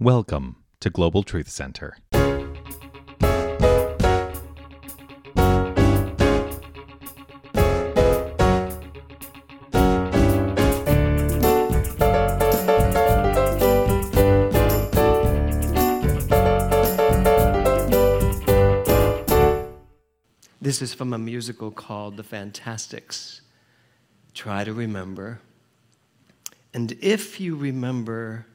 Welcome to Global Truth Center. This is from a musical called The Fantasticks. Try to remember. And if you remember,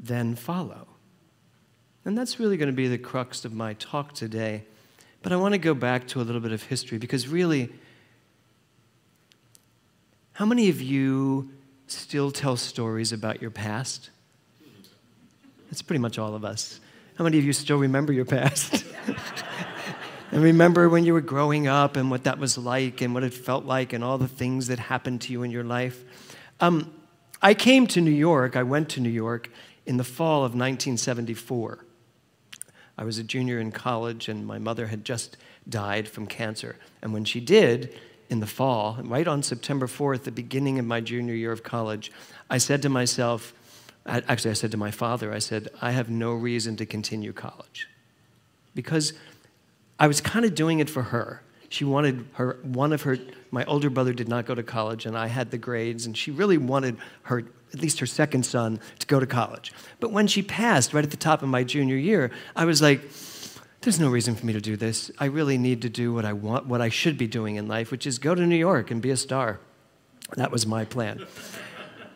then follow. And that's really going to be the crux of my talk today. But I want to go back to a little bit of history because really, how many of you still tell stories about your past? That's pretty much all of us. How many of you still remember your past? and remember when you were growing up and what that was like and what it felt like and all the things that happened to you in your life? Um, I came to New York, I went to New York in the fall of 1974. I was a junior in college and my mother had just died from cancer. And when she did, in the fall, right on September 4th, the beginning of my junior year of college, I said to myself, actually, I said to my father, I said, I have no reason to continue college. Because I was kind of doing it for her. She wanted her, one of her, my older brother did not go to college, and I had the grades, and she really wanted her, at least her second son, to go to college. But when she passed, right at the top of my junior year, I was like, there's no reason for me to do this. I really need to do what I want, what I should be doing in life, which is go to New York and be a star. That was my plan.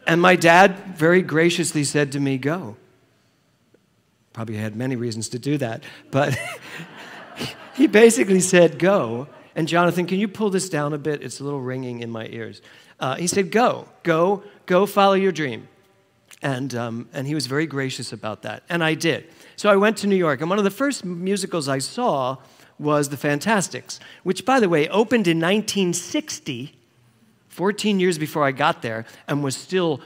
And my dad very graciously said to me, Go. Probably had many reasons to do that, but he basically said, Go. And Jonathan, can you pull this down a bit? It's a little ringing in my ears. Uh, he said, Go, go, go follow your dream. And, um, and he was very gracious about that. And I did. So I went to New York. And one of the first musicals I saw was The Fantasticks, which, by the way, opened in 1960 14 years before I got there, and was still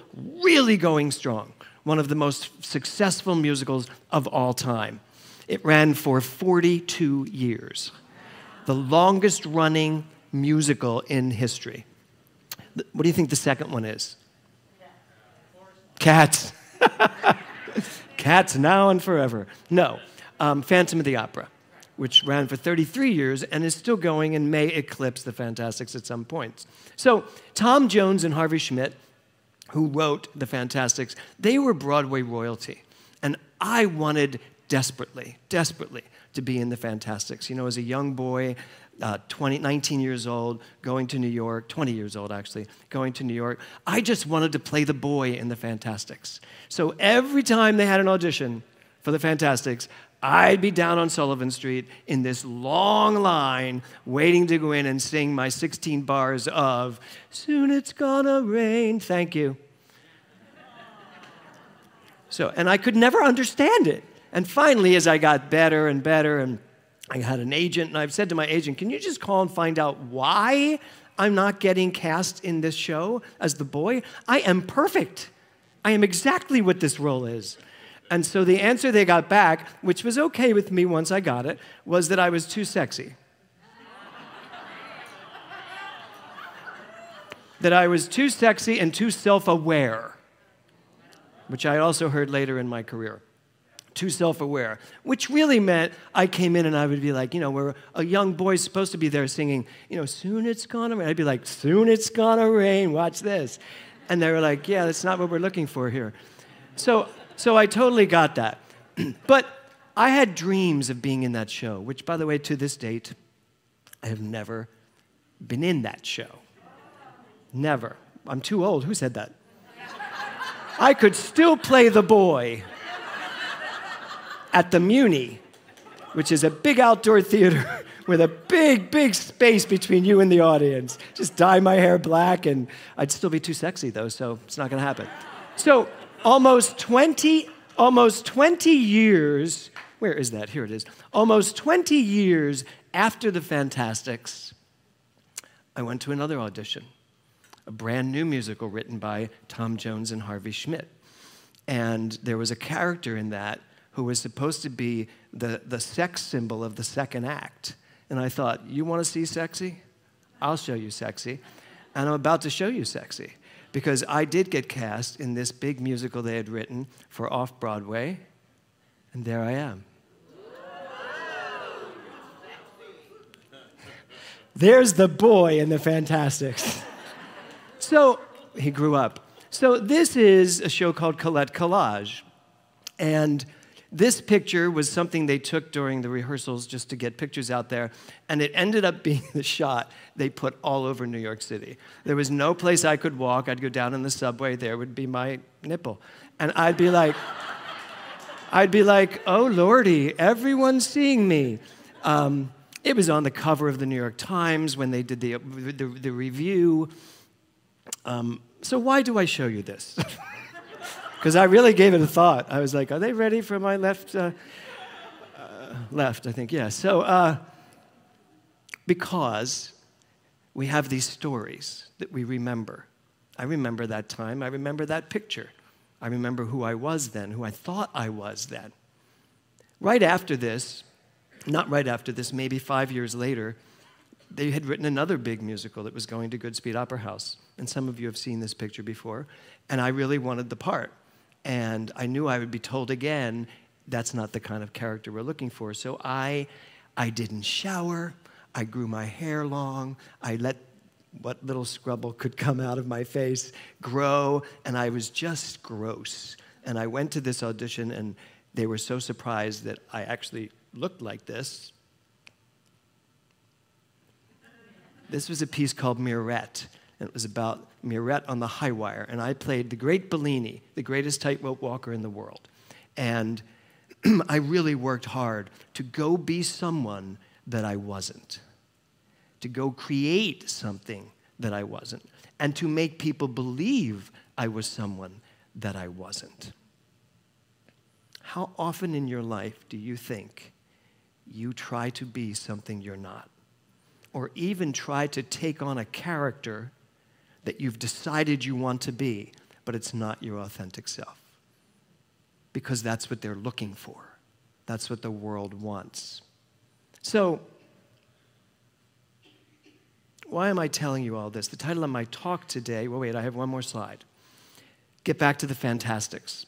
really going strong. One of the most successful musicals of all time. It ran for 42 years, the longest running musical in history. What do you think the second one is? Cats. Cats now and forever. No, um, Phantom of the Opera which ran for 33 years and is still going and may eclipse the Fantasticks at some point. So, Tom Jones and Harvey Schmidt, who wrote the Fantasticks, they were Broadway royalty. And I wanted desperately, desperately to be in the Fantasticks. You know, as a young boy, uh, 20, 19 years old, going to New York, 20 years old actually, going to New York, I just wanted to play the boy in the Fantasticks. So every time they had an audition for the Fantasticks, I'd be down on Sullivan Street in this long line waiting to go in and sing my 16 bars of Soon It's Gonna Rain. Thank you. So, and I could never understand it. And finally, as I got better and better, and I had an agent, and I've said to my agent, Can you just call and find out why I'm not getting cast in this show as the boy? I am perfect. I am exactly what this role is. And so the answer they got back, which was okay with me once I got it, was that I was too sexy. that I was too sexy and too self aware, which I also heard later in my career. Too self aware, which really meant I came in and I would be like, you know, where a young boy's supposed to be there singing, you know, soon it's gonna rain. I'd be like, soon it's gonna rain, watch this. And they were like, yeah, that's not what we're looking for here. So so I totally got that. but I had dreams of being in that show, which, by the way, to this date, I have never been in that show. Never. I'm too old. Who said that? I could still play the boy at the Muny, which is a big outdoor theater with a big, big space between you and the audience. Just dye my hair black, and I'd still be too sexy, though, so it's not gonna happen. So almost 20, almost 20 years, where is that? Here it is. Almost 20 years after the Fantasticks, I went to another audition, a brand new musical written by Tom Jones and Harvey Schmidt. And there was a character in that who was supposed to be the, the sex symbol of the second act. And I thought, you want to see sexy? I'll show you sexy. And I'm about to show you sexy because I did get cast in this big musical they had written for off Broadway, and there I am. There's the boy in the Fantasticks. so he grew up. So this is a show called Colette Collage. And this picture was something they took during the rehearsals just to get pictures out there, and it ended up being the shot they put all over New York City. There was no place I could walk. I'd go down in the subway, there would be my nipple. And I'd be like, I'd be like, oh lordy, everyone's seeing me. Um, it was on the cover of the New York Times when they did the, the, the review. Um, so, why do I show you this? Because I really gave it a thought. I was like, are they ready for my left? Uh, uh, left, I think, yeah. So, uh, because we have these stories that we remember. I remember that time. I remember that picture. I remember who I was then, who I thought I was then. Right after this, not right after this, maybe five years later, they had written another big musical that was going to Goodspeed Opera House. And some of you have seen this picture before. And I really wanted the part. And I knew I would be told again, that's not the kind of character we're looking for. So I, I didn't shower. I grew my hair long. I let what little scrubble could come out of my face grow. And I was just gross. And I went to this audition, and they were so surprised that I actually looked like this. This was a piece called Mirette. And it was about Mirette on the high wire. And I played the great Bellini, the greatest tightrope walker in the world. And I really worked hard to go be someone that I wasn't, to go create something that I wasn't, and to make people believe I was someone that I wasn't. How often in your life do you think you try to be something you're not? Or even try to take on a character that you've decided you want to be, but it's not your authentic self. Because that's what they're looking for, that's what the world wants. So, why am I telling you all this? The title of my talk today, well, wait, I have one more slide. Get back to the fantasticks.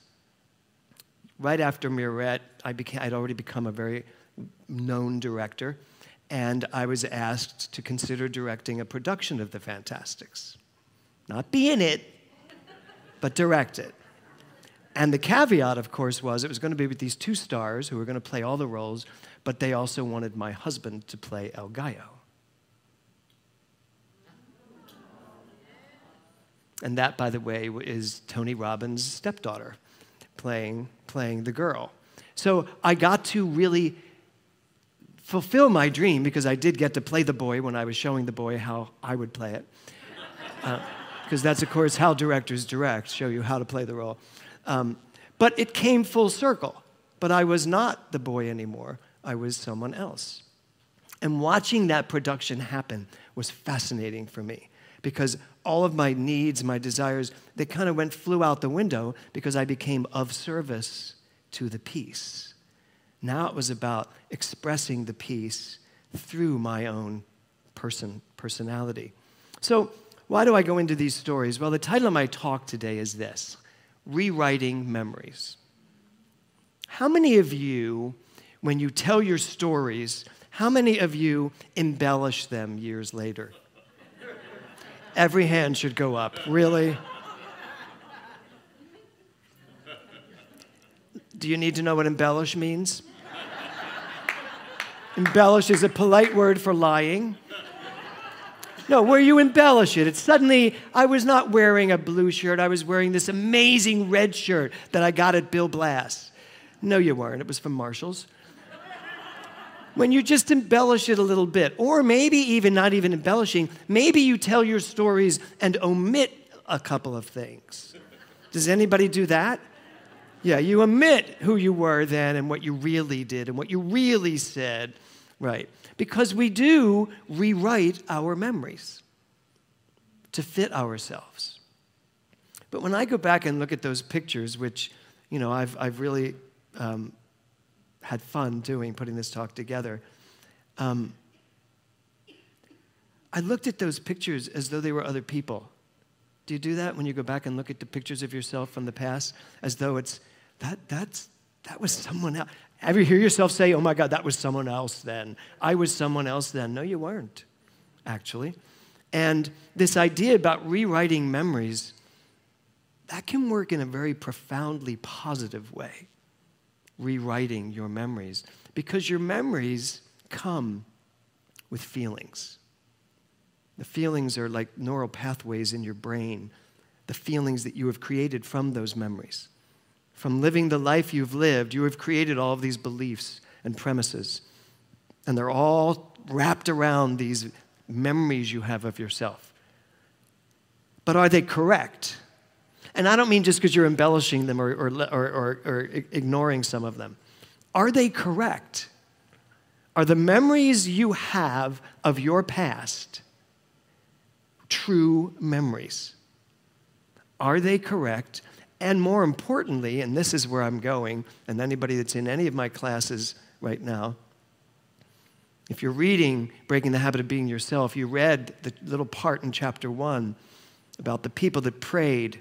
Right after Mirette, I became, I'd already become a very known director, and I was asked to consider directing a production of the Fantasticks. Not be in it, but direct it. And the caveat, of course, was it was going to be with these two stars who were going to play all the roles, but they also wanted my husband to play El Gallo. And that, by the way, is Tony Robbins' stepdaughter playing, playing the girl. So I got to really fulfill my dream because I did get to play the boy when I was showing the boy how I would play it. Uh, because that's, of course, how directors direct, show you how to play the role. Um, but it came full circle. But I was not the boy anymore, I was someone else. And watching that production happen was fascinating for me because all of my needs, my desires, they kind of went flew out the window because I became of service to the piece. Now it was about expressing the piece through my own person, personality. So why do I go into these stories? Well, the title of my talk today is this Rewriting Memories. How many of you, when you tell your stories, how many of you embellish them years later? Every hand should go up. Really? Do you need to know what embellish means? embellish is a polite word for lying. No, where you embellish it. It's suddenly, I was not wearing a blue shirt. I was wearing this amazing red shirt that I got at Bill Blass. No, you weren't. It was from Marshall's. When you just embellish it a little bit, or maybe even not even embellishing, maybe you tell your stories and omit a couple of things. Does anybody do that? Yeah, you omit who you were then and what you really did and what you really said. Right because we do rewrite our memories to fit ourselves. But when I go back and look at those pictures, which, you know, I've, I've really um, had fun doing, putting this talk together, um, I looked at those pictures as though they were other people. Do you do that when you go back and look at the pictures of yourself from the past as though it's that that's that was someone else? Ever hear yourself say, "Oh my God, that was someone else then. I was someone else then." No, you weren't, actually. And this idea about rewriting memories, that can work in a very profoundly positive way. Rewriting your memories, because your memories come with feelings. The feelings are like neural pathways in your brain, the feelings that you have created from those memories. From living the life you've lived, you have created all of these beliefs and premises. And they're all wrapped around these memories you have of yourself. But are they correct? And I don't mean just because you're embellishing them or, or, or, or, ignoring some of them. Are they correct? Are the memories you have of your past true memories? Are they correct? And more importantly, and this is where I'm going, and anybody that's in any of my classes right now, if you're reading Breaking the Habit of Being Yourself, you read the little part in chapter one about the people that prayed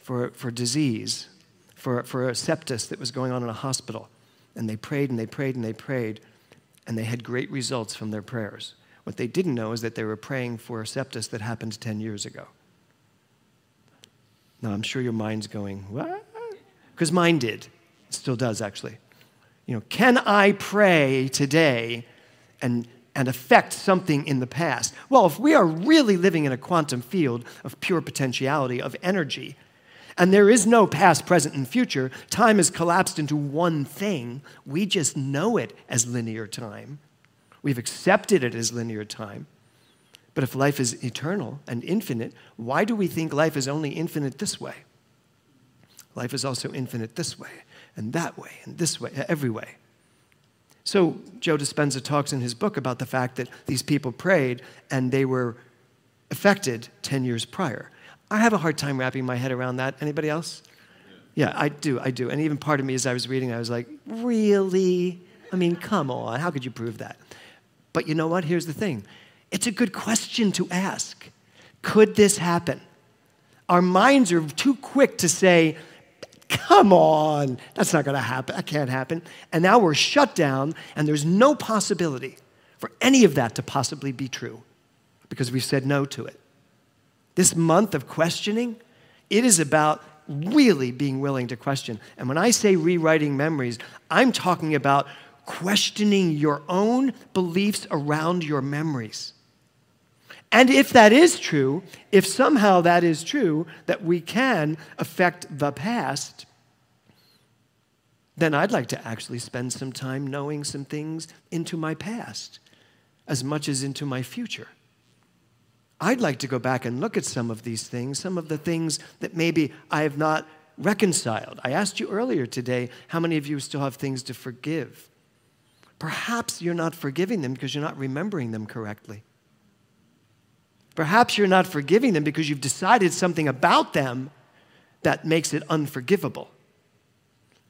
for, for disease, for, for a sepsis that was going on in a hospital. And they prayed and they prayed and they prayed, and they had great results from their prayers. What they didn't know is that they were praying for a sepsis that happened 10 years ago. Now, I'm sure your mind's going, what? Because mine did. It still does, actually. You know, can I pray today and, and affect something in the past? Well, if we are really living in a quantum field of pure potentiality, of energy, and there is no past, present, and future, time is collapsed into one thing. We just know it as linear time. We've accepted it as linear time. But if life is eternal and infinite, why do we think life is only infinite this way? Life is also infinite this way, and that way, and this way, every way. So, Joe Dispenza talks in his book about the fact that these people prayed and they were affected 10 years prior. I have a hard time wrapping my head around that. Anybody else? Yeah, I do, I do. And even part of me, as I was reading, I was like, really? I mean, come on, how could you prove that? But you know what? Here's the thing it's a good question to ask. Could this happen? Our minds are too quick to say, come on, that's not going to happen. That can't happen. And now we're shut down, and there's no possibility for any of that to possibly be true because we've said no to it. This month of questioning, it is about really being willing to question. And when I say rewriting memories, I'm talking about questioning your own beliefs around your memories. And if that is true, if somehow that is true, that we can affect the past, then I'd like to actually spend some time knowing some things into my past as much as into my future. I'd like to go back and look at some of these things, some of the things that maybe I have not reconciled. I asked you earlier today how many of you still have things to forgive. Perhaps you're not forgiving them because you're not remembering them correctly. Perhaps you're not forgiving them because you've decided something about them that makes it unforgivable.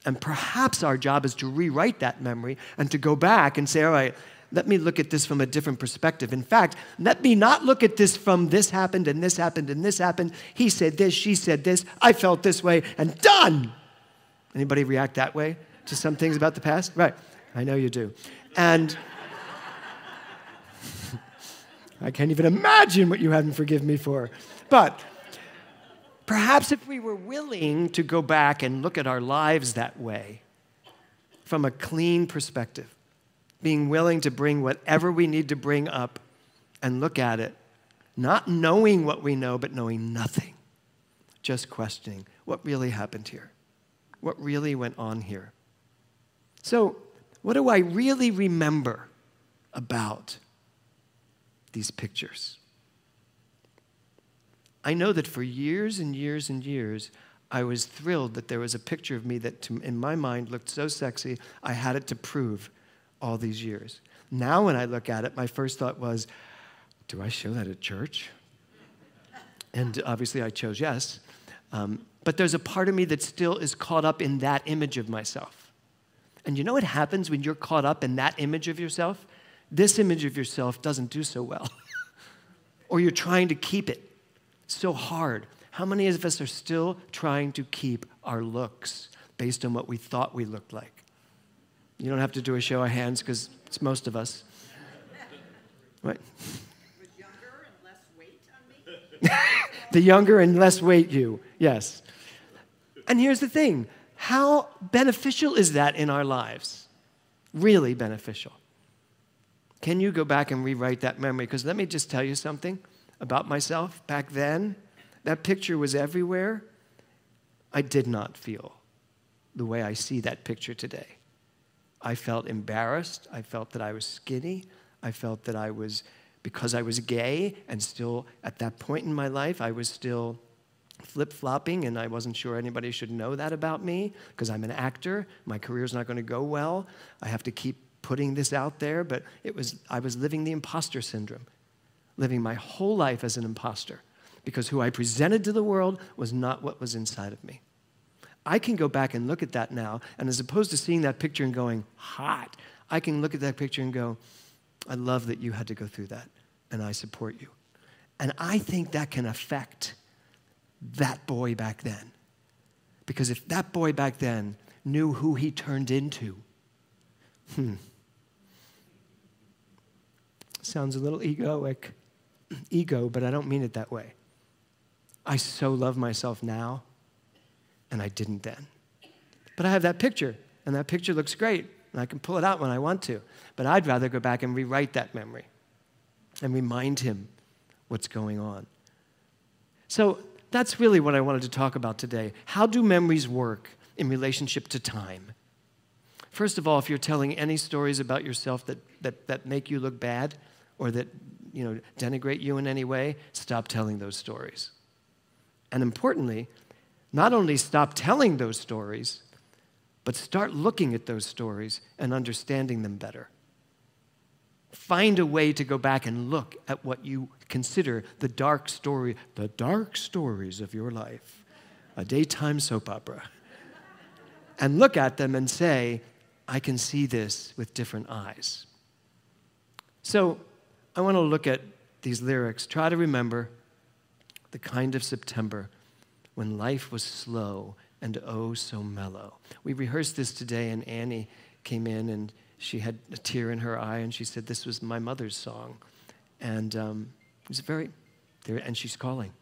And perhaps our job is to rewrite that memory and to go back and say, all right, let me look at this from a different perspective. In fact, let me not look at this from this happened and this happened and this happened. He said this, she said this, I felt this way, and done. Anybody react that way to some things about the past? Right. I know you do. And I can't even imagine what you haven't forgiven me for. But perhaps if we were willing to go back and look at our lives that way, from a clean perspective, being willing to bring whatever we need to bring up and look at it, not knowing what we know, but knowing nothing, just questioning what really happened here, what really went on here. So, what do I really remember about these pictures? I know that for years and years and years, I was thrilled that there was a picture of me that, to, in my mind, looked so sexy, I had it to prove all these years. Now, when I look at it, my first thought was, do I show that at church? And obviously, I chose yes. Um, but there's a part of me that still is caught up in that image of myself. And you know what happens when you're caught up in that image of yourself? This image of yourself doesn't do so well. or you're trying to keep it so hard. How many of us are still trying to keep our looks based on what we thought we looked like? You don't have to do a show of hands because it's most of us. What? the younger and less weight you, yes. And here's the thing how beneficial is that in our lives? Really beneficial. Can you go back and rewrite that memory? Because let me just tell you something about myself. Back then, that picture was everywhere. I did not feel the way I see that picture today. I felt embarrassed. I felt that I was skinny. I felt that I was, because I was gay, and still at that point in my life, I was still flip flopping, and I wasn't sure anybody should know that about me because I'm an actor. My career's not going to go well. I have to keep putting this out there, but it was, I was living the imposter syndrome, living my whole life as an imposter because who I presented to the world was not what was inside of me. I can go back and look at that now, and as opposed to seeing that picture and going, hot, I can look at that picture and go, I love that you had to go through that, and I support you. And I think that can affect that boy back then. Because if that boy back then knew who he turned into, hmm, sounds a little egoic, ego, but I don't mean it that way. I so love myself now, and I didn't then. But I have that picture, and that picture looks great, and I can pull it out when I want to. But I'd rather go back and rewrite that memory and remind him what's going on. So that's really what I wanted to talk about today. How do memories work in relationship to time? First of all, if you're telling any stories about yourself that, that, that make you look bad or that you know, denigrate you in any way, stop telling those stories. And importantly, not only stop telling those stories, but start looking at those stories and understanding them better. Find a way to go back and look at what you consider the dark story, the dark stories of your life, a daytime soap opera, and look at them and say, I can see this with different eyes. So I want to look at these lyrics. Try to remember the kind of September when life was slow and oh so mellow. We rehearsed this today, and Annie came in and she had a tear in her eye, and she said, This was my mother's song. And um, it was very, and she's calling.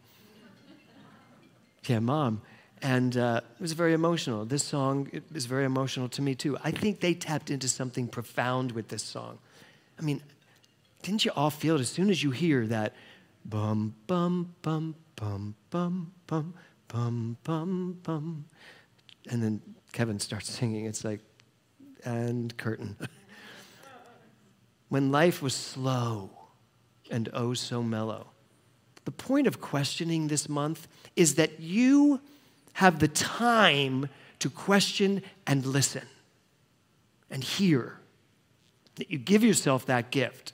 yeah, mom. And uh, it was very emotional. This song is very emotional to me, too. I think they tapped into something profound with this song. I mean, didn't you all feel it as soon as you hear that bum, bum, bum, bum, bum, bum, bum, bum, bum? And then Kevin starts singing. It's like, and curtain. when life was slow and oh so mellow. The point of questioning this month is that you have the time to question and listen and hear. That you give yourself that gift.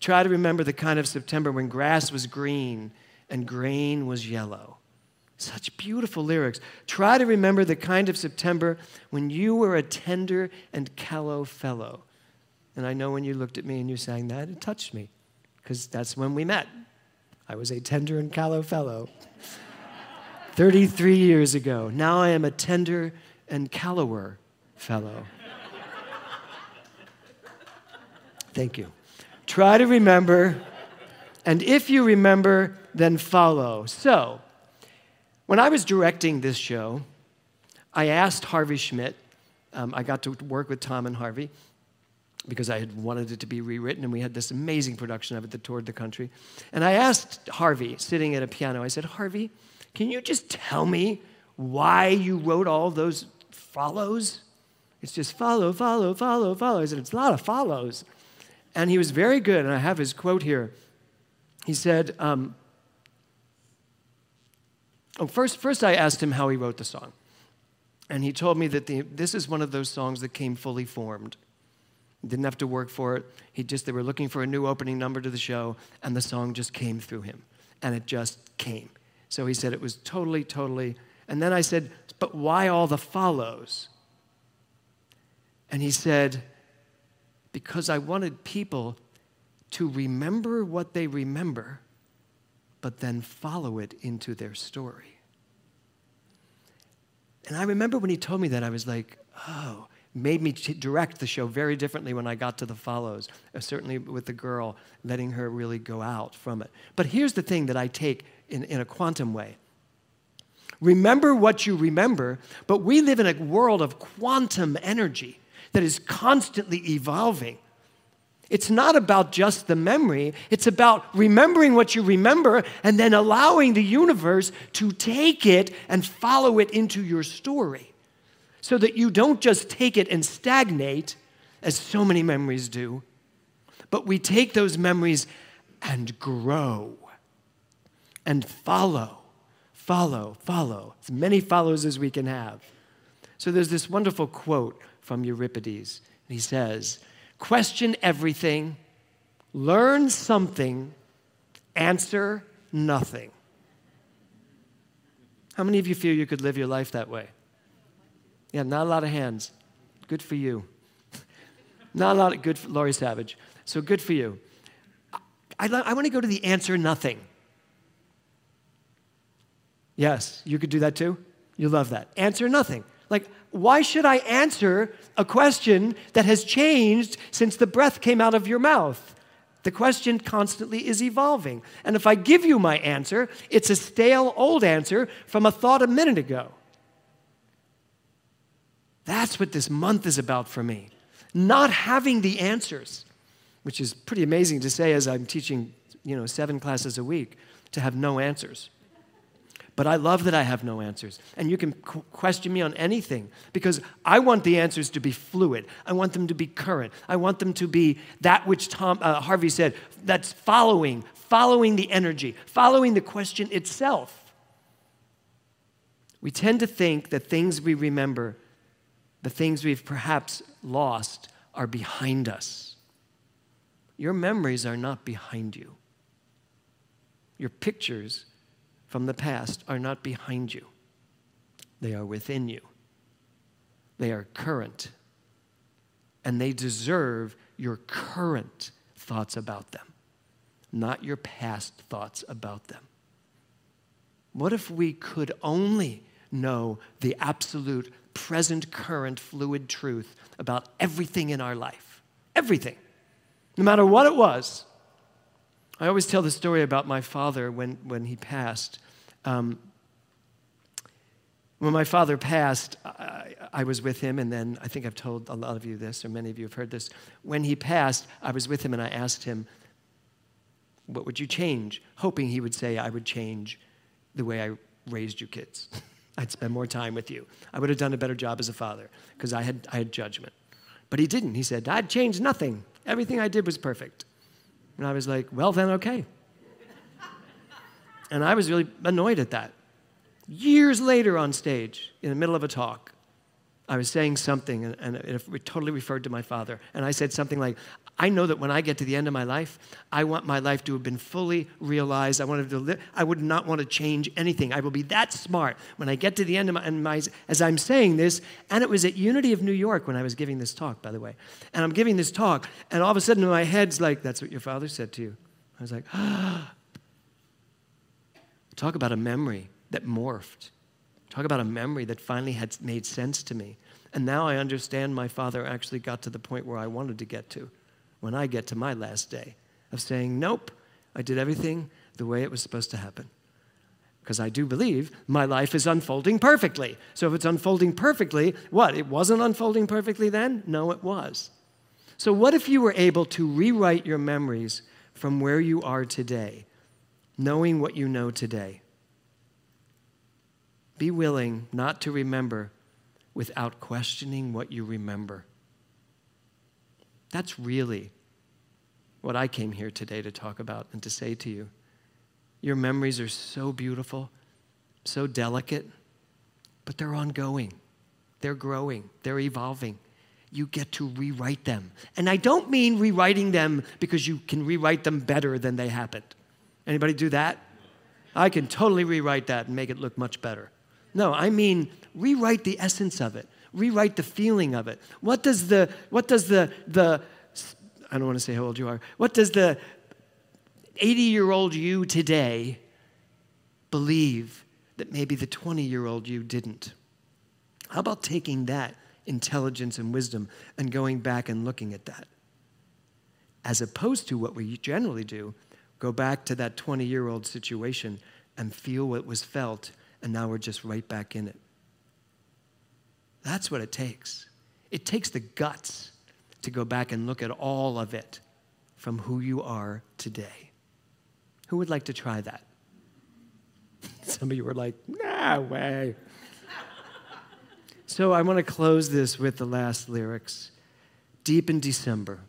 Try to remember the kind of September when grass was green and grain was yellow. Such beautiful lyrics. Try to remember the kind of September when you were a tender and callow fellow. And I know when you looked at me and you sang that, it touched me, because that's when we met. I was a tender and callow fellow 33 years ago. Now I am a tender and callower fellow. Thank you. Try to remember, and if you remember, then follow. So, when I was directing this show, I asked Harvey Schmidt, um, I got to work with Tom and Harvey because I had wanted it to be rewritten, and we had this amazing production of it that toured the country. And I asked Harvey, sitting at a piano, I said, Harvey, can you just tell me why you wrote all those follows? It's just follow, follow, follow, follow. I said, it's a lot of follows. And he was very good, and I have his quote here. He said, um, Oh, first, first I asked him how he wrote the song. And he told me that the, this is one of those songs that came fully formed. He didn't have to work for it. He just, they were looking for a new opening number to the show, and the song just came through him. And it just came. So he said it was totally, totally. And then I said, but why all the follows? And he said, because I wanted people to remember what they remember but then follow it into their story. And I remember when he told me that, I was like, oh, made me direct the show very differently when I got to the follows, uh, certainly with the girl, letting her really go out from it. But here's the thing that I take in, in a quantum way remember what you remember, but we live in a world of quantum energy that is constantly evolving. It's not about just the memory, it's about remembering what you remember and then allowing the universe to take it and follow it into your story so that you don't just take it and stagnate, as so many memories do, but we take those memories and grow and follow, follow, follow, as many follows as we can have. So there's this wonderful quote from Euripides. And he says, Question everything, learn something, answer nothing. How many of you feel you could live your life that way? Yeah, not a lot of hands. Good for you. not a lot of good for Laurie Savage. So good for you. I, I, I want to go to the answer nothing. Yes, you could do that too. You love that. Answer nothing. Like, why should I answer a question that has changed since the breath came out of your mouth? The question constantly is evolving. And if I give you my answer, it's a stale old answer from a thought a minute ago. That's what this month is about for me. Not having the answers, which is pretty amazing to say as I'm teaching, you know, seven classes a week, to have no answers. But I love that I have no answers. And you can qu- question me on anything because I want the answers to be fluid. I want them to be current. I want them to be that which Tom uh, Harvey said that's following, following the energy, following the question itself. We tend to think that things we remember the things we've perhaps lost are behind us. Your memories are not behind you. Your pictures from the past are not behind you, they are within you. They are current, and they deserve your current thoughts about them, not your past thoughts about them. What if we could only know the absolute present, current, fluid truth about everything in our life. Everything. No matter what it was. I always tell the story about my father when, when he passed. Um, when my father passed, I, I, was with him, and then I think I've told a lot of you this, or many of you have heard this. When he passed, I was with him and I asked him, What would you change? Hoping he would say, I would change the way I raised you kids. I'd spend more time with you. I would have done a better job as a father because I had, I had judgment. But he didn't. He said, I'd change nothing. Everything I did was perfect. And I was like, well, then, okay. And I was really annoyed at that. Years later on stage, in the middle of a talk, I was saying something, and, it totally referred to my father. And I said something like, I know that when I get to the end of my life, I want my life to have been fully realized. I, wanted to I would not want to change anything. I will be that smart when I get to the end of my, and my, as I'm saying this, and it was at Unity of New York when I was giving this talk, by the way. And I'm giving this talk, and all of a sudden my head's like, that's what your father said to you. I was like, ah. Talk about a memory that morphed. Talk about a memory that finally had made sense to me. And now I understand my father actually got to the point where I wanted to get to when I get to my last day of saying, Nope, I did everything the way it was supposed to happen. Because I do believe my life is unfolding perfectly. So if it's unfolding perfectly, what? It wasn't unfolding perfectly then? No, it was. So, what if you were able to rewrite your memories from where you are today, knowing what you know today? Be willing not to remember without questioning what you remember. That's really what I came here today to talk about and to say to you. Your memories are so beautiful, so delicate, but they're ongoing. They're growing, they're evolving. You get to rewrite them. And I don't mean rewriting them because you can rewrite them better than they happened. Anybody do that? I can totally rewrite that and make it look much better. No, I mean rewrite the essence of it. Rewrite the feeling of it. What does the what does the the I don't want to say how old you are. What does the 80 year old you today believe that maybe the 20 year old you didn't? How about taking that intelligence and wisdom and going back and looking at that? As opposed to what we generally do, go back to that 20 year old situation and feel what was felt, and now we're just right back in it. That's what it takes. It takes the guts to go back and look at all of it from who you are today. Who would like to try that? Some of you were like, nah way. so I want to close this with the last lyrics. Deep in December,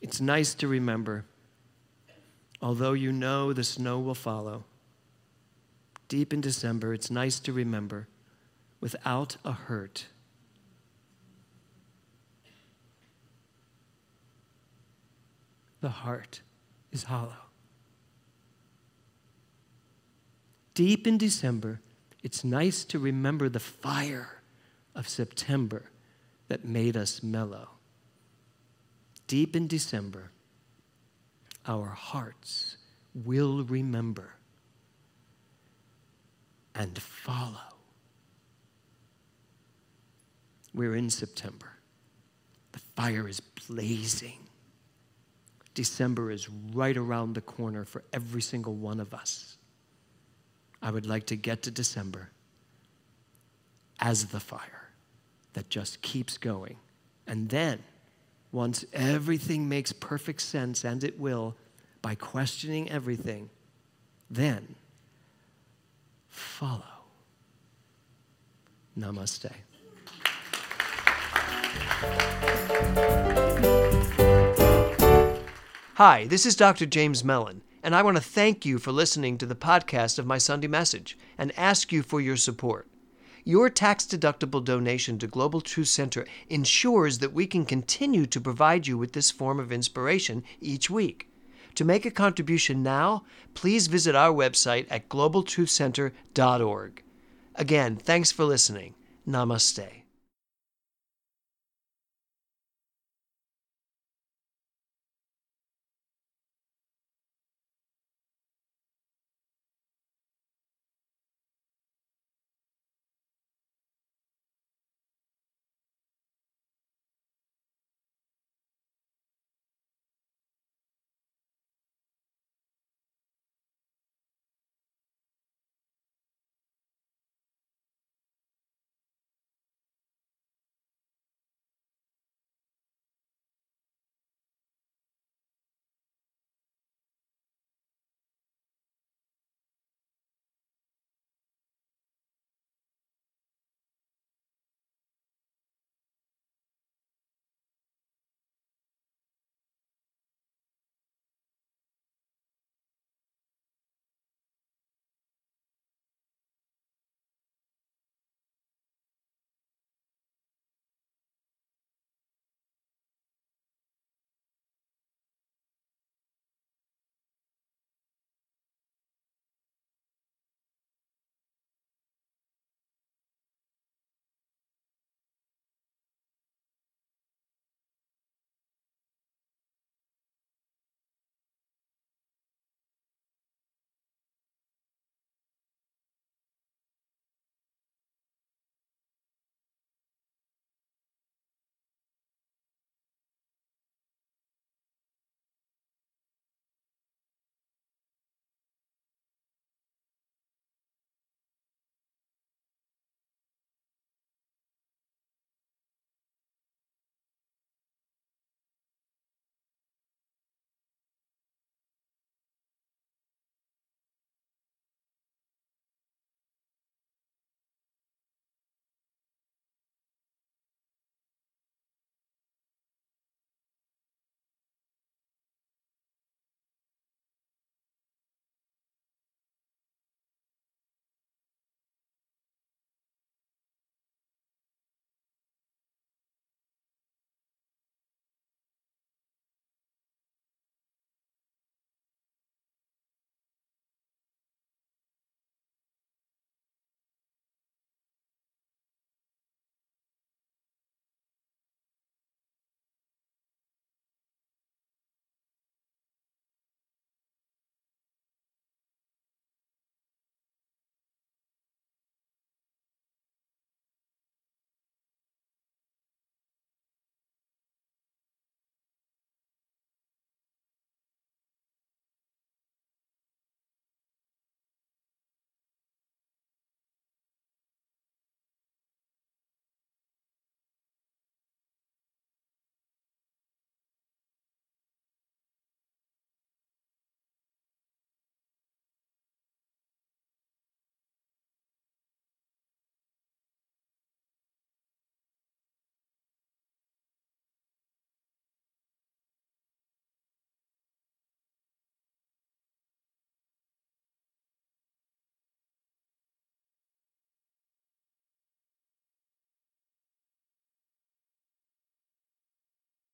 it's nice to remember, although you know the snow will follow. Deep in December, it's nice to remember, without a hurt. The heart is hollow. deep in December, it's nice to remember the fire of September that made us mellow. Deep in December, our hearts will remember and follow. We're in September. The fire is blazing. December is right around the corner for every single one of us. I would like to get to December as the fire that just keeps going. And then, once everything makes perfect sense, and it will, by questioning everything, then follow. Namaste. Hi, this is Dr. James Mellon and I want to thank you for listening to the podcast of my Sunday message and ask you for your support. Your tax deductible donation to Global Truth Center ensures that we can continue to provide you with this form of inspiration each week. To make a contribution now, please visit our website at globaltruthcenter.org. Again, thanks for listening. Namaste.